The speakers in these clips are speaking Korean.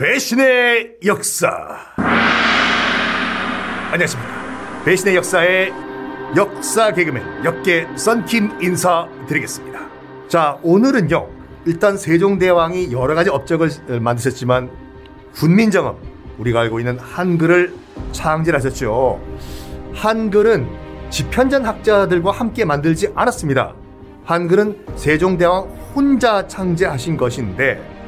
배신의 역사. 안녕하십니까. 배신의 역사의 역사 개그맨 역계 썬킴 인사드리겠습니다. 자, 오늘은요. 일단 세종대왕이 여러 가지 업적을 만드셨지만 군민정음 우리가 알고 있는 한글을 창제하셨죠. 한글은 지편전 학자들과 함께 만들지 않았습니다. 한글은 세종대왕 혼자 창제하신 것인데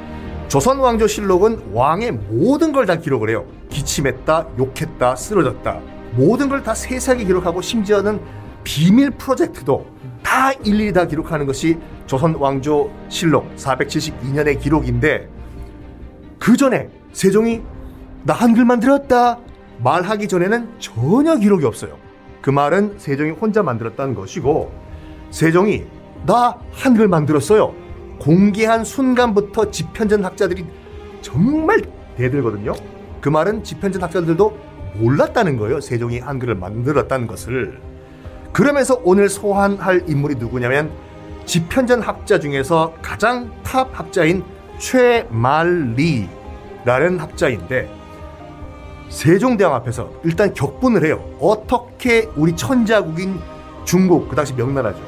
조선 왕조실록은 왕의 모든 걸 다 기록을 해요. 기침했다, 욕했다, 쓰러졌다. 모든 걸 다 세세하게 기록하고 심지어는 비밀 프로젝트도 다 일일이 다 기록하는 것이 조선 왕조실록 472년의 기록인데 그 전에 세종이 나 한글 만 들었다 말하기 전에는 전혀 기록이 없어요. 그 말은 세종이 혼자 만들었다는 것이고 세종이 나 한글 만들었어요. 공개한 순간부터 집현전 학자들이 정말 대들거든요. 그 말은 집현전 학자들도 몰랐다는 거예요. 세종이 한글을 만들었다는 것을. 그러면서 오늘 소환할 인물이 누구냐면 집현전 학자 중에서 가장 탑 학자인 최만리라는 학자인데 세종대왕 앞에서 일단 격분을 해요. 어떻게 우리 천자국인 중국 그 당시 명나라죠.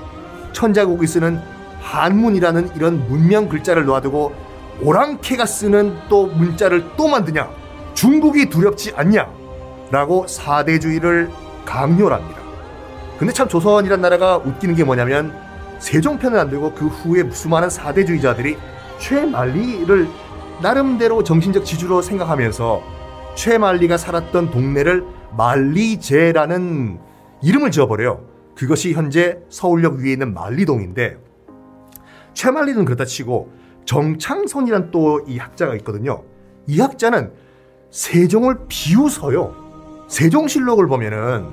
천자국이 쓰는 한문이라는 이런 문명 글자를 놓아두고 오랑캐가 쓰는 또 문자를 또 만드냐? 중국이 두렵지 않냐? 라고 사대주의를 강요를 합니다. 근데 참 조선이란 나라가 웃기는 게 뭐냐면 세종편을 안 들고 그 후에 수많은 사대주의자들이 최만리를 나름대로 정신적 지주로 생각하면서 최만리가 살았던 동네를 만리제라는 이름을 지어버려요. 그것이 현재 서울역 위에 있는 만리동인데 최만리는 그렇다 치고 정창선이란 또 이 학자가 있거든요. 이 학자는 세종을 비웃어요. 세종실록을 보면은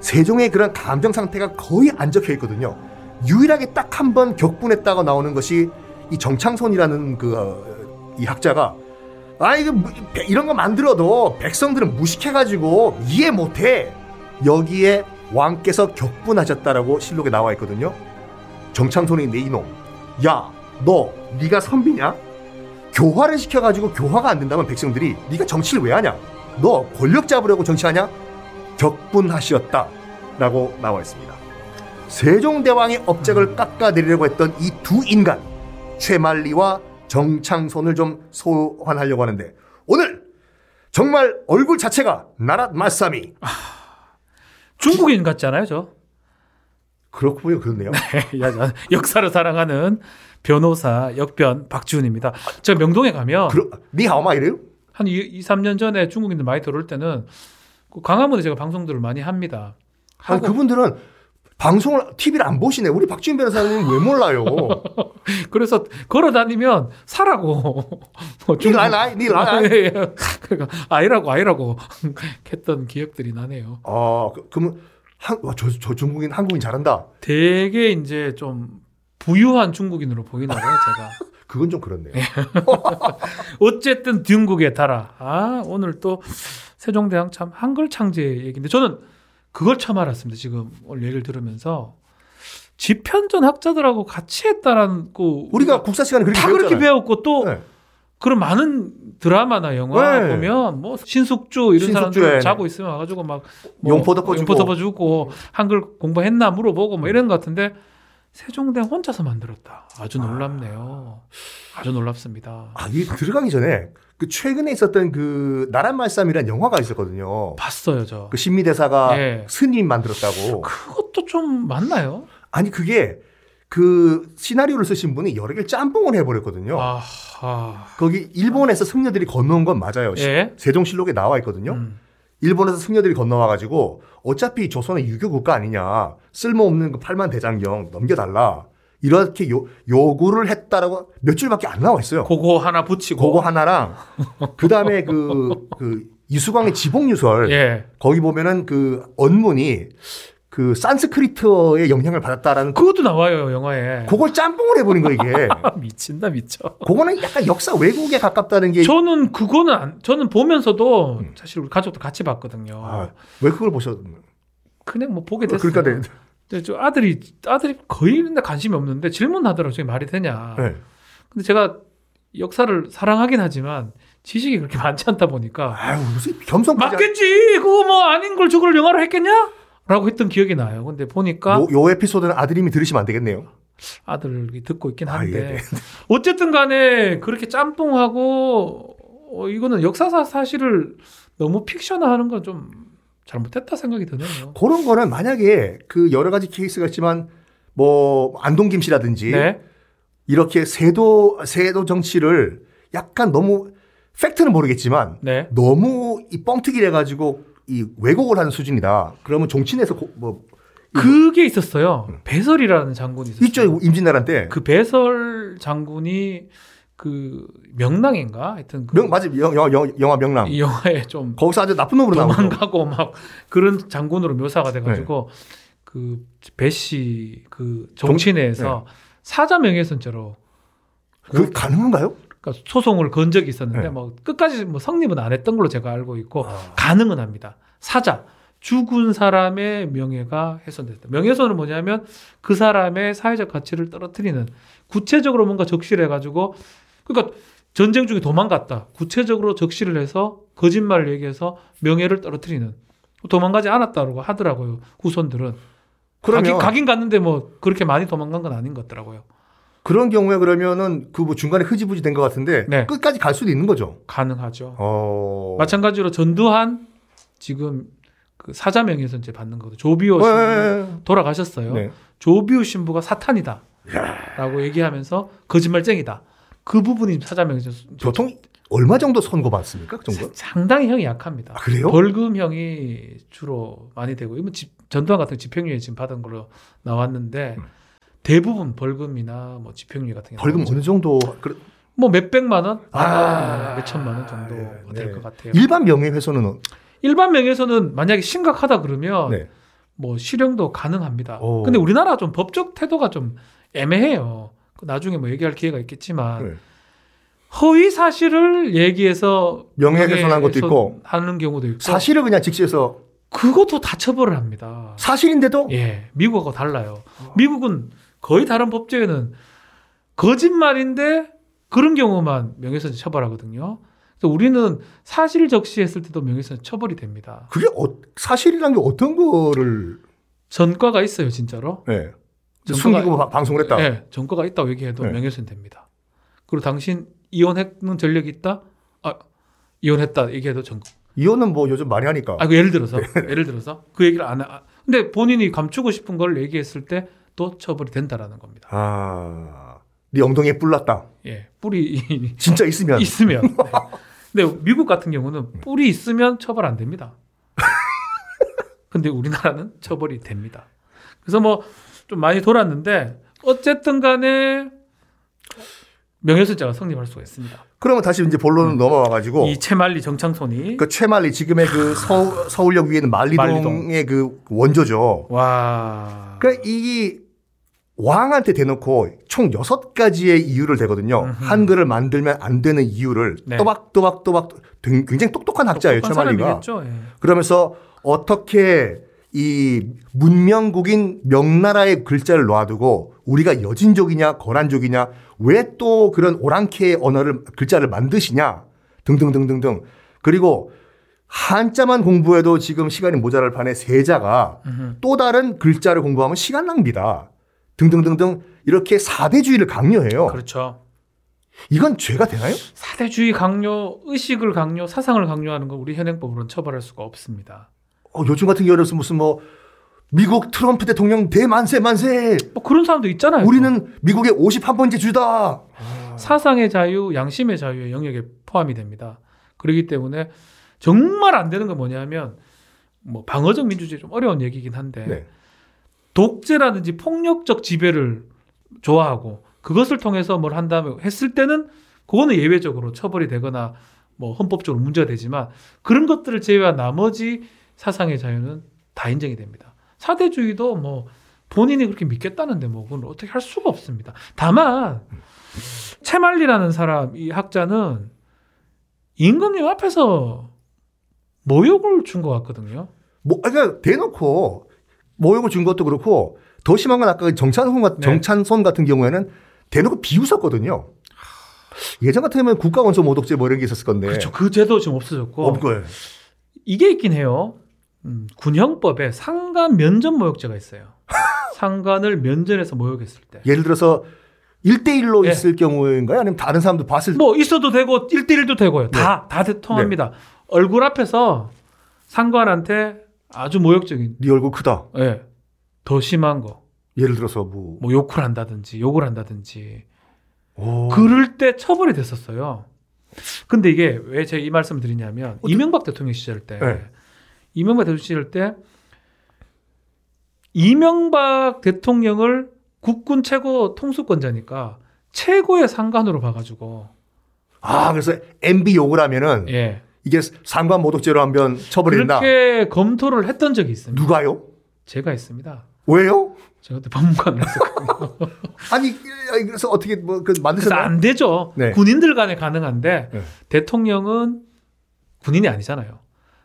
세종의 그런 감정 상태가 거의 안 적혀 있거든요. 유일하게 딱 한 번 격분했다가 나오는 것이 이 정창선이라는 그 이 학자가 아 이거 이런 거 만들어도 백성들은 무식해가지고 이해 못해 여기에 왕께서 격분하셨다라고 실록에 나와 있거든요. 정창손이 내 이놈 야 너 네가 선비냐? 교화를 시켜가지고 교화가 안 된다면 백성들이 네가 정치를 왜 하냐? 너 권력 잡으려고 정치하냐? 격분하시었다 라고 나와 있습니다. 세종대왕의 업적을 깎아내리려고 했던 이 두 인간 최만리와 정창손을 좀 소환하려고 하는데 오늘 정말 얼굴 자체가 나랏 말싸미 중국인 같잖아요, 저. 그렇고 보여 그렇네요. 역사를 사랑하는 변호사 역변 박지훈입니다. 제가 명동에 가면 그러, 니하오마 이래요? 한 2, 3년 전에 중국인들 많이 들어올 때는 그 광화문에 제가 방송들을 많이 합니다. 아, 그분들은 방송을 TV를 안 보시네. 우리 박지훈 변호사님 왜 몰라요? 그래서 걸어 다니면 사라고. 뭐니 라이, 니 라이. 예, 예. 그러니까 아이라고 아이라고 했던 기억들이 나네요. 아, 그, 그러면 한, 와, 저, 저 중국인 한국인 잘한다. 되게 이제 좀 부유한 중국인으로 보이나 봐요, 제가. 그건 좀 그렇네요. 어쨌든 중국에 달아. 아, 오늘 또 세종대왕 참 한글 창제 얘기인데 저는 그걸 처음 알았습니다. 지금 오늘 얘기를 들으면서 지편전 학자들하고 같이 했다라는 거 우리가 국사 시간에 그렇게 다 배웠잖아요. 그렇게 배웠고 또 네. 그런 많은 드라마나 영화 네. 보면 뭐 신숙주 이런. 사람들 자고 있으면 와가지고 막 뭐 용포 덮어주고. 용포 덮어주고 한글 공부했나 물어보고 뭐 이런 것 같은데 세종대왕 혼자서 만들었다. 아주 놀랍네요. 아 주 놀랍습니다. 아, 이 들어가기 전에 그 최근에 있었던 그 나란 말씀이라는 영화가 있었거든요. 봤어요 저. 그 신미대사가 예. 스님 만들었다고. 그것도 좀 맞나요? 아니 그게 그 시나리오를 쓰신 분이 여러 개를 짬뽕을 해버렸거든요. 아, 아. 거기 일본에서 승려들이 건너온 건 맞아요. 시- 예. 세종실록에 나와 있거든요. 음. 일본에서 승려들이 건너와가지고 어차피 조선은 유교 국가 아니냐 쓸모없는 그 팔만 대장경 넘겨달라 이렇게 요, 요구를 했다라고 몇 줄밖에 안 나와 있어요. 그거 하나 붙이고. 그거 하나랑 그 다음에 그, 그 이수광의 지복유설 예. 거기 보면은 그 언문이 그 산스크리트어의 영향을 받았다라는 그, 그것도 나와요 영화에. 그걸 짬뽕을 해버린 거 이게. 미친다 미쳐. 그거는 약간 역사 왜곡에 가깝다는 게. 저는 그거는 안, 저는 보면서도 사실 우리 가족도 같이 봤거든요. 음. 아, 왜 그걸 보셨? 그냥 뭐 보게 됐어요. 그러니까 네. 근데 저 아들이 아들이 거의 근데 관심이 없는데 질문하더라고요. 저게 말이 되냐. 네. 근데 제가 역사를 사랑하긴 하지만 지식이 그렇게 많지 않다 보니까 아유 무슨 겸손까지 맞겠지. 그거 뭐 아닌 걸 저걸 영화로 했겠냐? 라고 했던 기억이 나요. 근데 보니까 요, 요 에피소드는 아드님이 들으시면 안 되겠네요. 아들이 듣고 있긴 아, 한데 예, 네. 어쨌든 간에 그렇게 짬뽕하고 어, 이거는 역사사 사실을 너무 픽션화하는 건 좀 잘못했다 생각이 드네요. 그런 거는 만약에 그 여러 가지 케이스가 있지만 뭐 안동김 씨라든지 네. 이렇게 세도 세도 정치를 약간 너무 팩트는 모르겠지만 네. 너무 이 뻥튀기를 해가지고 이 왜곡을 하는 수준이다. 그러면 종친에서 고- 뭐 그게 있었어요. 배설이라는 장군이 있었어요. 있죠 임진왜란 때. 그 배설 장군이 그 명랑인가 하여튼 그 명 맞지 영, 영, 영, 영화 명랑. 이 영화에 좀 거기서 아주 나쁜 놈으로. 도망가고 막 그런 장군으로 묘사가 돼가지고 네. 그 배씨 그 정치내에서 사자 명예훼손죄로 그 가능한가요? 그러니까 소송을 건 적이 있었는데 네. 뭐 끝까지 뭐 성립은 안 했던 걸로 제가 알고 있고 아. 가능은 합니다. 사자 죽은 사람의 명예가 훼손됐다. 명예훼손은 뭐냐면 그 사람의 사회적 가치를 떨어뜨리는 구체적으로 뭔가 적시를 해가지고 그러니까 전쟁 중에 도망갔다. 구체적으로 적시를 해서 거짓말을 얘기해서 명예를 떨어뜨리는 도망가지 않았다고 하더라고요. 후손들은 그러면 가긴, 가긴 갔는데 뭐 그렇게 많이 도망간 건 아닌 것 같더라고요. 그런 경우에 그러면은 그 뭐 중간에 흐지부지 된 것 같은데 네. 끝까지 갈 수도 있는 거죠. 가능하죠. 어. 마찬가지로 전두환 지금 그 사자 명예훼손죄 받는 거거든요. 조비오 어, 신부 예, 돌아가셨어요. 네. 조비오 신부가 사탄이다 라고 얘기하면서 거짓말쟁이다. 그 부분이 사자 명예훼손. 보통 얼마 정도 선고 받습니까? 그 정도? 상당히 형이 약합니다. 아, 그래요? 벌금형이 주로 많이 되고 이건 집- 전두환 같은 집행유예 지금 받은 걸로 나왔는데 대부분 벌금이나 뭐 집행유예 같은 게 벌금 나오죠. 어느 정도? 그래- 뭐 몇백만 원, 아, 몇천만 원 정도 네, 될 네. 것 같아요. 일반 명예훼손은 일반 명예훼손은 만약에 심각하다 그러면 네. 뭐 실형도 가능합니다. 오. 근데 우리나라 좀 법적 태도가 좀 애매해요. 그 나중에 뭐 얘기할 기회가 있겠지만 네. 허위 사실을 얘기해서 명예훼손한 것도 있고 하는 경우도 있고 사실을 그냥 직시해서 그것도 다 처벌을 합니다. 사실인데도 예, 미국하고 달라요. 미국은 거의 다른 법제에는 거짓말인데 그런 경우만 명예훼손 처벌하거든요. 그래서 우리는 사실 적시했을 때도 명예훼손 처벌이 됩니다. 그게 어, 사실이란 게 어떤 거를 전과가 있어요, 진짜로. 네. 전과가- 숨기고 바- 방송을 했다. 예, 전과가 있다고 얘기해도 네. 명예훼손 됩니다. 그리고 당신 이혼했는 전력이 있다? 아, 이혼했다 얘기해도 전. 이혼은 뭐 요즘 많이 하니까. 아, 그 예를 들어서 예를 들어서 그 얘기를 안 해. 아, 근데 본인이 감추고 싶은 걸 얘기했을 때 또 처벌이 된다라는 겁니다. 아, 네 엉덩이에 뿔 났다. 예, 뿌리 진짜 있으면 있으면. 네. 근데 미국 같은 경우는 뿔이 있으면 처벌 안 됩니다. 근데 우리나라는 처벌이 됩니다. 그래서 뭐 좀 많이 돌았는데 어쨌든 간에 명예훼손죄가 성립할 수가 있습니다. 그러면 다시 이제 본론 넘어와 가지고 음. 이 채말리 정창손이 그 최말리 지금의 그 서, 서울역 위에 있는 말리동의 말리동. 그 원조죠. 와. 그러니까 이 왕한테 대놓고 총 여섯 가지의 이유를 대거든요. 음흠. 한글을 만들면 안 되는 이유를 네. 또박또박 또박 굉장히 똑똑한 학자예요, 최말리가. 예. 그러면서 어떻게 이 문명국인 명나라의 글자를 놔두고 우리가 여진족이냐 거란족이냐 왜 또 그런 오랑캐의 언어를 글자를 만드시냐 등등등등등 그리고 한자만 공부해도 지금 시간이 모자랄 판에 세자가 음흠. 또 다른 글자를 공부하면 시간 낭비다 등등등등 이렇게 사대주의를 강요해요. 그렇죠. 이건 죄가 되나요? 사대주의 강요, 의식을 강요, 사상을 강요하는 건 우리 현행법으로는 처벌할 수가 없습니다. 어, 요즘 같은 경우에는 무슨 뭐 미국 트럼프 대통령 대만세 만세 뭐 그런 사람도 있잖아요. 우리는 미국의 51번째 주다. 사상의 자유, 양심의 자유의 영역에 포함이 됩니다. 그렇기 때문에 정말 안 되는 건 뭐냐면 뭐 방어적 민주주의 좀 어려운 얘기긴 한데 네. 독재라든지 폭력적 지배를 좋아하고 그것을 통해서 뭘 한다면 했을 때는 그거는 예외적으로 처벌이 되거나 뭐 헌법적으로 문제가 되지만 그런 것들을 제외한 나머지 사상의 자유는 다 인정이 됩니다. 사대주의도 뭐 본인이 그렇게 믿겠다는데 뭐 그건 어떻게 할 수가 없습니다. 다만 채말리라는 사람 이 학자는 임금님 앞에서 모욕을 준 것 같거든요. 뭐 그러니까 대놓고 모욕을 준 것도 그렇고 더 심한 건 아까 그 정찬손 같 네. 정찬손 같은 경우에는 대놓고 비웃었거든요. 예전 같으면 국가원소 모독죄 뭐 이런 게 있었을 건데. 그렇죠. 그 제도 지금 없어졌고 없고요. 이게 있긴 해요. 음, 군형법에 상관 면전 모욕죄가 있어요. 상관을 면전에서 모욕했을 때. 예를 들어서 1대1로 예. 있을 경우인가요? 아니면 다른 사람도 봤을 때? 뭐 있어도 되고 1대1도 되고요. 다, 다 통합니다. 얼굴 앞에서 상관한테 아주 모욕적인, 네 얼굴 크다. 예. 더 심한 거. 예를 들어서 뭐. 뭐 욕을 한다든지, 욕을 한다든지. 오. 그럴 때 처벌이 됐었어요. 근데 이게 왜 제가 이 말씀을 드리냐면, 어떤- 이명박 대통령 시절 때, 네. 이명박 대통령 시절 때, 이명박 대통령을 국군 최고 통수권자니까 최고의 상관으로 봐가지고, 아, 그래서 MB 욕을 하면은 예. 이게 상관 모독죄로 하면 처벌이 된다. 그렇게 검토를 했던 적이 있습니다. 누가요? 제가 있습니다. 왜요? 제가 그때 했었거든요. 아니, 그래서 어떻게 뭐그 그래서 만드셨나요? 안 되죠. 네. 군인들 간에 가능한데 네. 대통령은 군인이 아니잖아요.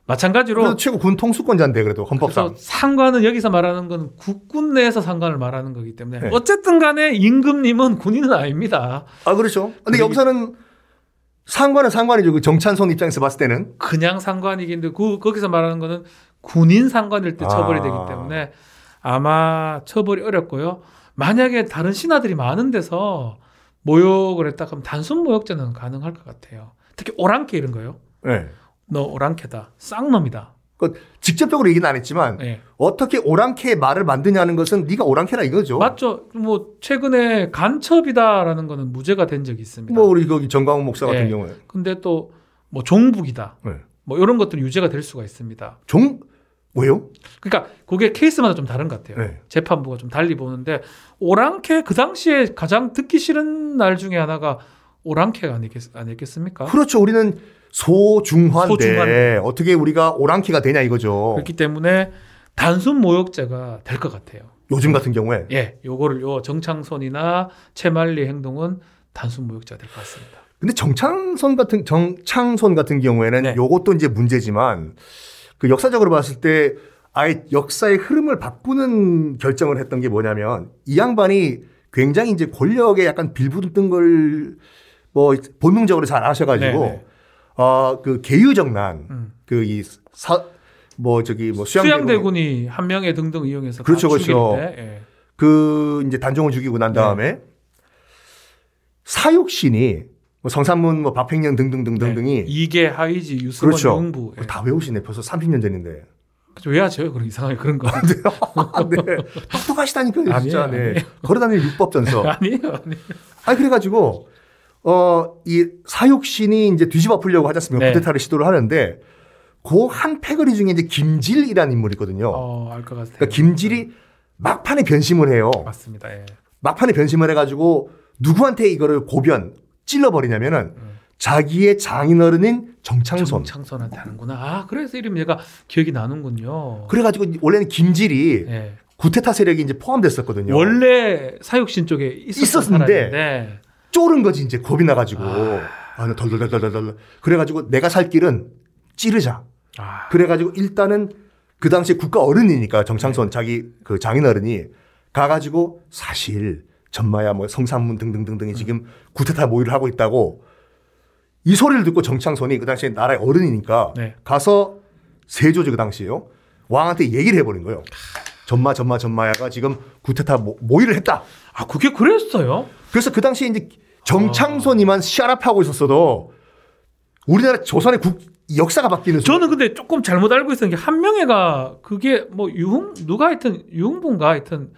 마찬가지로 최고 군 통수권자인데 그래도 헌법상. 상관은 여기서 말하는 건 국군 내에서 상관을 말하는 거기 때문에 네. 어쨌든 간에 임금님은 군인은 아닙니다. 아 그렇죠. 근데 여기서는 상관은 상관이죠. 그 정찬손 입장에서 봤을 때는 그냥 상관이긴 한데 그, 거기서 말하는 거는 군인 상관일 때 처벌이 아. 되기 때문에 아마 처벌이 어렵고요. 만약에 다른 신하들이 많은 데서 모욕을 했다 그러면 단순 모욕죄는 가능할 것 같아요. 특히 오랑캐 이런 거요. 네. 너 오랑캐다. 쌍놈이다. 직접적으로 얘기는 안 했지만 예. 어떻게 오랑캐 말을 만드냐는 것은 네가 오랑캐라 이거죠. 맞죠? 뭐 최근에 간첩이다라는 거는 무죄가 된 적이 있습니다. 뭐 우리 거기 정광훈 목사 같은 예. 경우에 근데 또 뭐 종북이다. 네. 뭐 이런 것들은 유죄가 될 수가 있습니다. 종 왜요? 그러니까 그게 케이스마다 좀 다른 것 같아요. 네. 재판부가 좀 달리 보는데 오랑캐 그 당시에 가장 듣기 싫은 날 중에 하나가 오랑캐가 아니겠, 아니겠습니까? 그렇죠. 우리는 소중화인데 소중화인데. 어떻게 우리가 오랑캐가 되냐 이거죠. 그렇기 때문에 단순 모욕죄가 될 것 같아요. 요즘 같은 경우에 예, 요거를 요 정창선이나 최만리 행동은 단순 모욕죄가 될 것 같습니다. 근데 정창선 같은 정창손 같은 경우에는 네. 요것도 이제 문제지만 그 역사적으로 봤을 때 아예 역사의 흐름을 바꾸는 결정을 했던 게 뭐냐면 이 양반이 굉장히 이제 권력에 약간 빌붙은 걸뭐 본능적으로 잘 아셔가지고 네, 어그 계유정난 음. 그이 사 뭐 저기 뭐 수양대군 수양대군이 한 명에 등등 이용해서 그렇죠, 그렇죠. 때, 예. 그 이제 단종을 죽이고 난 다음에 사육신이 뭐 성산문 뭐 박팽령 등등등등등이 네. 이계 하이지 유승원 그렇죠. 영부 예. 다 외우시네. 벌써 30년 전인데. 그죠, 왜 하죠? 그런 이상하게 그런 거 네. 똑똑하시다니까요, 진짜. 아니에요, 네. 아니에요. 걸어다니는 율법전서. 아니에요, 아니에요. 아니, 그래가지고, 어, 이 사육신이 이제 뒤집어 풀려고 하지 않습니까? 네. 쿠데타를 시도를 하는데, 그 한 패거리 중에 이제 김질이라는 인물이 있거든요. 어, 알 것 같아요. 그러니까 김질이 막판에 변심을 해요. 맞습니다. 예. 막판에 변심을 해가지고, 누구한테 이거를 고변, 찔러버리냐면은, 음. 자기의 장인어른인 정창손. 정창선한테 하는구나. 아, 그래서 이름이 얘가 기억이 나는군요. 그래가지고 원래는 김질이 예. 구테타 세력이 이제 포함됐었거든요. 원래 사육신 쪽에 있었는데 쫄은 거지 이제 겁이 나가지고 아. 아, 나 덜덜덜덜덜 그래가지고 내가 살 길은 찌르자. 아, 그래가지고 일단은 그 당시에 국가 어른이니까 정창선 자기 그 장인 어른이 가가지고 사실 전마야 뭐 성산문 등등등등이 지금 구테타 모의를 하고 있다고 이 소리를 듣고 정창선이 그 당시에 나라의 어른이니까 네. 가서 세조죠 그 당시에요 왕한테 얘기를 해버린 거예요. 전마 전마 전마야가 지금 구테타 모- 모의를 했다. 아 그게 그랬어요? 그래서 그 당시에 이제 정창선이만 시아랍하고 있었어도 우리나라 조선의 국 역사가 바뀌는 순간 저는 근데 조금 잘못 알고 있었는 게 한명회가 그게 뭐 유흥 누가 하여튼 유흥분가 하여튼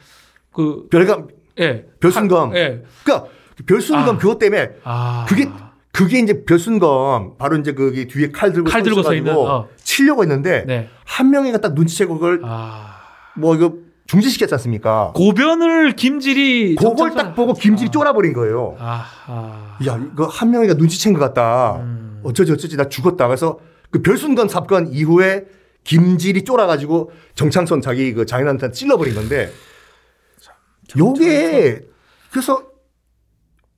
그 별감 예. 별순검. 하- 예. 그러니까 별순검 아. 그것 때문에 아. 그게 그게 이제 별순검 바로 이제 거기 뒤에 칼 들고 칼 들고 서 있는 어. 치려고 했는데 네. 한 명이가 딱 눈치채고 그걸 아. 뭐 이거 중지시켰지 않습니까? 고변을 김질이 그걸 딱 보고 김질이 아. 쫄아버린 거예요. 아하. 야 이거 한 명이가 눈치챈 것 같다. 음. 어쩌지 어쩌지 나 죽었다. 그래서 그 별순건 사건 이후에 김질이 쫄아가지고 정창선 자기 그 장인한테 찔러버린 건데 요게 그래서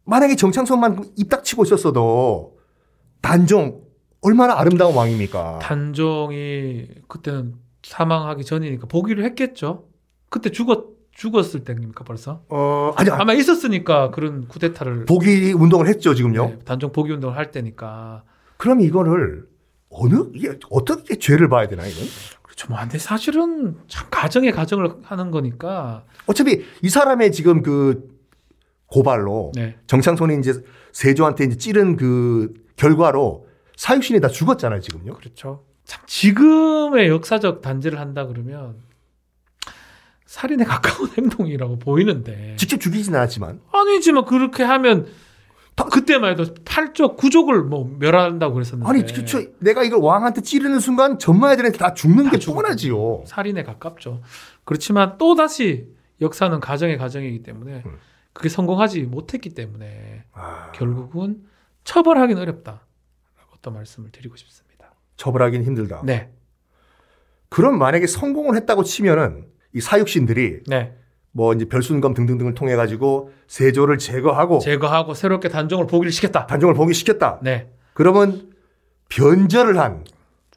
만약에 정창선만 입 닥치고 있었어도 단종 얼마나 아름다운 왕입니까? 단종이 그때는 사망하기 전이니까 보기를 했겠죠. 그때 죽었 죽었을 때입니까 벌써? 어, 아니, 아마 있었으니까 그런 쿠데타를 복위 운동을 했죠, 지금요. 네, 단종 복위 운동을 할 때니까 그럼 이거를 어느 이게 어떻게 죄를 봐야 되나 이건? 그렇죠. 뭐 근데 사실은 참 가정의 가정을 하는 거니까 어차피 이 사람의 지금 그 고발로 네. 정창손이 이제 세조한테 이제 찌른 그 결과로 사육신이 다 죽었잖아요, 지금요. 그렇죠. 참 지금의 역사적 단죄를 한다 그러면 살인에 가까운 행동이라고 보이는데 직접 죽이진 않았지만 아니지만 그렇게 하면 다 그때만 해도 8족 9족을 뭐 멸한다고 그랬었는데 아니 그쵸 내가 이걸 왕한테 찌르는 순간 전마애들한테 다 죽는 다게 뻔하지요. 살인에 가깝죠. 그렇지만 또 다시 역사는 가정의 가정이기 때문에 음. 그게 성공하지 못했기 때문에 아, 결국은 처벌하기는 어렵다라고 또 말씀을 드리고 싶습니다. 처벌하기는 힘들다. 네, 그럼 만약에 성공을 했다고 치면은 이 사육신들이 네. 뭐 이제 별순검 등등등을 통해 가지고 세조를 제거하고 제거하고 새롭게 단종을 보기를 시켰다. 단종을 봉기시켰다. 네, 그러면 변절을 한이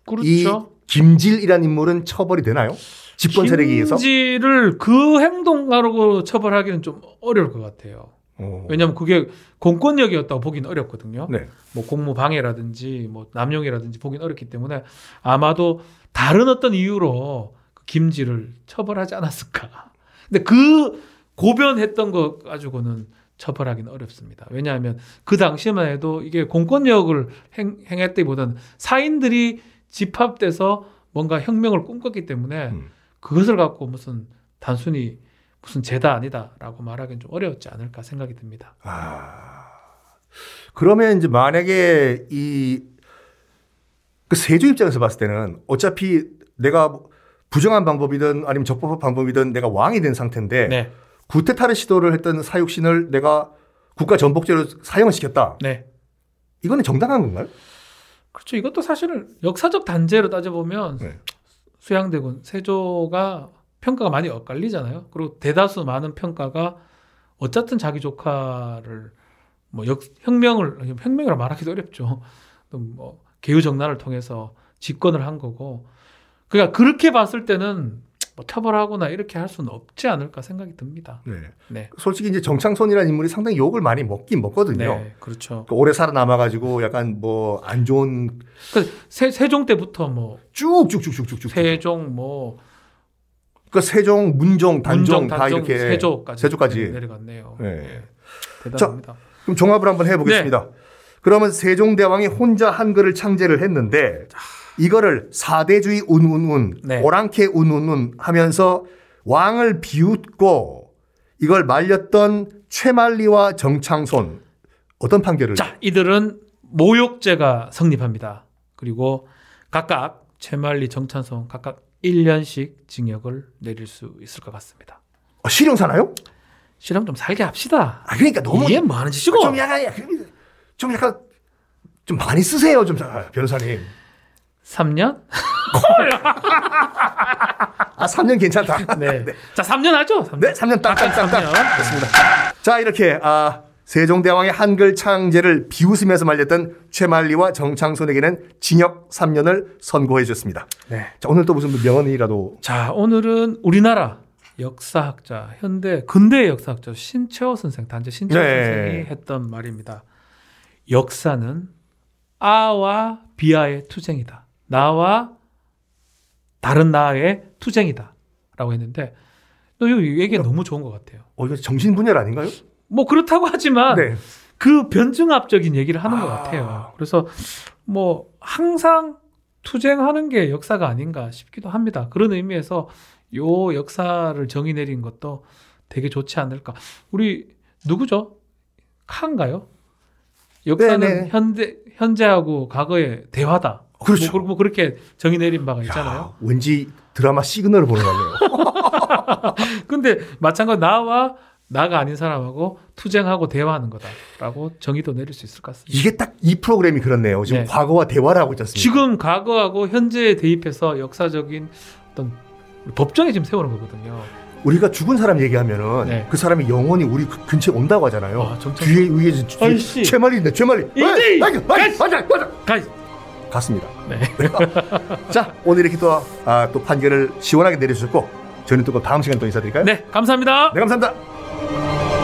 그렇죠. 김질이라는 인물은 처벌이 되나요? 집권 세력에 의해서? 김지를 그 행동가로 처벌하기는 좀 어려울 것 같아요. 어. 왜냐하면 그게 공권력이었다고 보기는 어렵거든요. 네. 뭐 공무 방해라든지 뭐 남용이라든지 보긴 어렵기 때문에 아마도 다른 어떤 이유로 그 김지를 처벌하지 않았을까. 근데 그 고변했던 거 가지고는 처벌하기는 어렵습니다. 왜냐하면 그 당시만 해도 이게 공권력을 행, 행했다기보다는 사인들이 집합돼서 뭔가 혁명을 꿈꿨기 때문에 음. 그것을 갖고 무슨 단순히 무슨 죄다 아니다라고 말하기는 좀 어려웠지 않을까 생각이 듭니다. 아. 그러면 이제 만약에 이, 그 세조 입장에서 봤을 때는 어차피 내가 부정한 방법이든 아니면 적법한 방법이든 내가 왕이 된 상태인데 네, 구테타를 시도를 했던 사육신을 내가 국가 전복제로 사형을 시켰다. 네. 이거는 정당한 건가요? 그렇죠. 이것도 사실은 역사적 단죄로 따져보면 네. 수양대군 세조가 평가가 많이 엇갈리잖아요. 그리고 대다수 많은 평가가 어쨌든 자기 조카를 뭐 역, 혁명을 혁명이라 말하기도 어렵죠. 또뭐 개유정난을 통해서 집권을 한 거고. 그러니까 그렇게 봤을 때는 뭐 처벌하거나 이렇게 할 수는 없지 않을까 생각이 듭니다. 네. 네. 솔직히 이제 정창손이라는 인물이 상당히 욕을 많이 먹긴 먹거든요. 네, 그렇죠. 그 오래 살아남아가지고 약간 뭐 안 좋은 그 세, 세종 때부터 뭐 쭉쭉쭉쭉쭉쭉. 세종 뭐그 세종, 문종, 단종 문종, 다 단종, 이렇게 세조까지, 세조까지. 네, 내려갔네요. 네. 네. 대단합니다. 그럼 종합을 한번 해보겠습니다. 네. 그러면 세종대왕이 혼자 한글을 창제를 했는데 이거를 사대주의 운운운, 네. 오랑캐 운운운 하면서 왕을 비웃고 이걸 말렸던 최만리와 정창손 어떤 판결을? 자, 이들은 모욕죄가 성립합니다. 그리고 각각 최만리, 정찬성 각각 1년씩 징역을 내릴 수 있을 것 같습니다. 어, 실형 사나요? 실험 좀 살게 합시다. 아 그러니까 너무 이게 뭐 하는 짓이고? 좀 약간 좀 약간 좀 많이 쓰세요 좀 변호사님. 3년? 아 3년 괜찮다. 네. 자, 3년 하죠? 3년. 네, 3년 딱딱딱딱. 3년. 됐습니다. 자, 이렇게 아, 세종대왕의 한글 창제를 비웃으면서 말렸던 최만리와 정창손에게는 징역 3년을 선고해 줬습니다. 네. 자, 오늘 또 무슨 명언이라도 자, 오늘은 우리나라 역사학자, 현대 근대 역사학자 신채호 선생, 단재 신채호 네. 선생이 했던 말입니다. 역사는 아와 비아의 투쟁이다. 나와 다른 나의 투쟁이다 라고 했는데 또이 얘기가 너무 좋은 것 같아요. 어, 이거 정신분열 아닌가요? 뭐 그렇다고 하지만 네. 그 변증압적인 얘기를 하는 것 아. 같아요. 그래서 뭐 항상 투쟁하는 게 역사가 아닌가 싶기도 합니다. 그런 의미에서 요 역사를 정의 내린 것도 되게 좋지 않을까. 우리 누구죠? 칸가요? 역사는 네네. 현대 현재하고 과거의 대화다. 그렇죠. 뭐, 뭐 그렇게 정의 내린 바가 있잖아요. 야, 왠지 드라마 시그널을 보는 것 같네요. 근데 마찬가지 나와 나가 아닌 사람하고 투쟁하고 대화하는 거다라고 정의도 내릴 수 있을 것 같습니다. 이게 딱 이 프로그램이 그렇네요. 지금 네. 과거와 대화를 하고 있지 않습니까? 지금 과거하고 현재에 대입해서 역사적인 어떤 법정에 지금 세우는 거거든요. 우리가 죽은 사람 얘기하면은 네. 그 사람이 영원히 우리 그 근처에 온다고 하잖아요. 아. 뒤에 위에. 최말이 있네. 최말이. 이리! 맞아, 맞아, 맞아, 갔습니다. 네. 자, 오늘 이렇게 또, 아, 또 판결을 시원하게 내려주셨고, 저는 또 다음 시간 또 인사드릴까요? 네, 감사합니다. 네 감사합니다.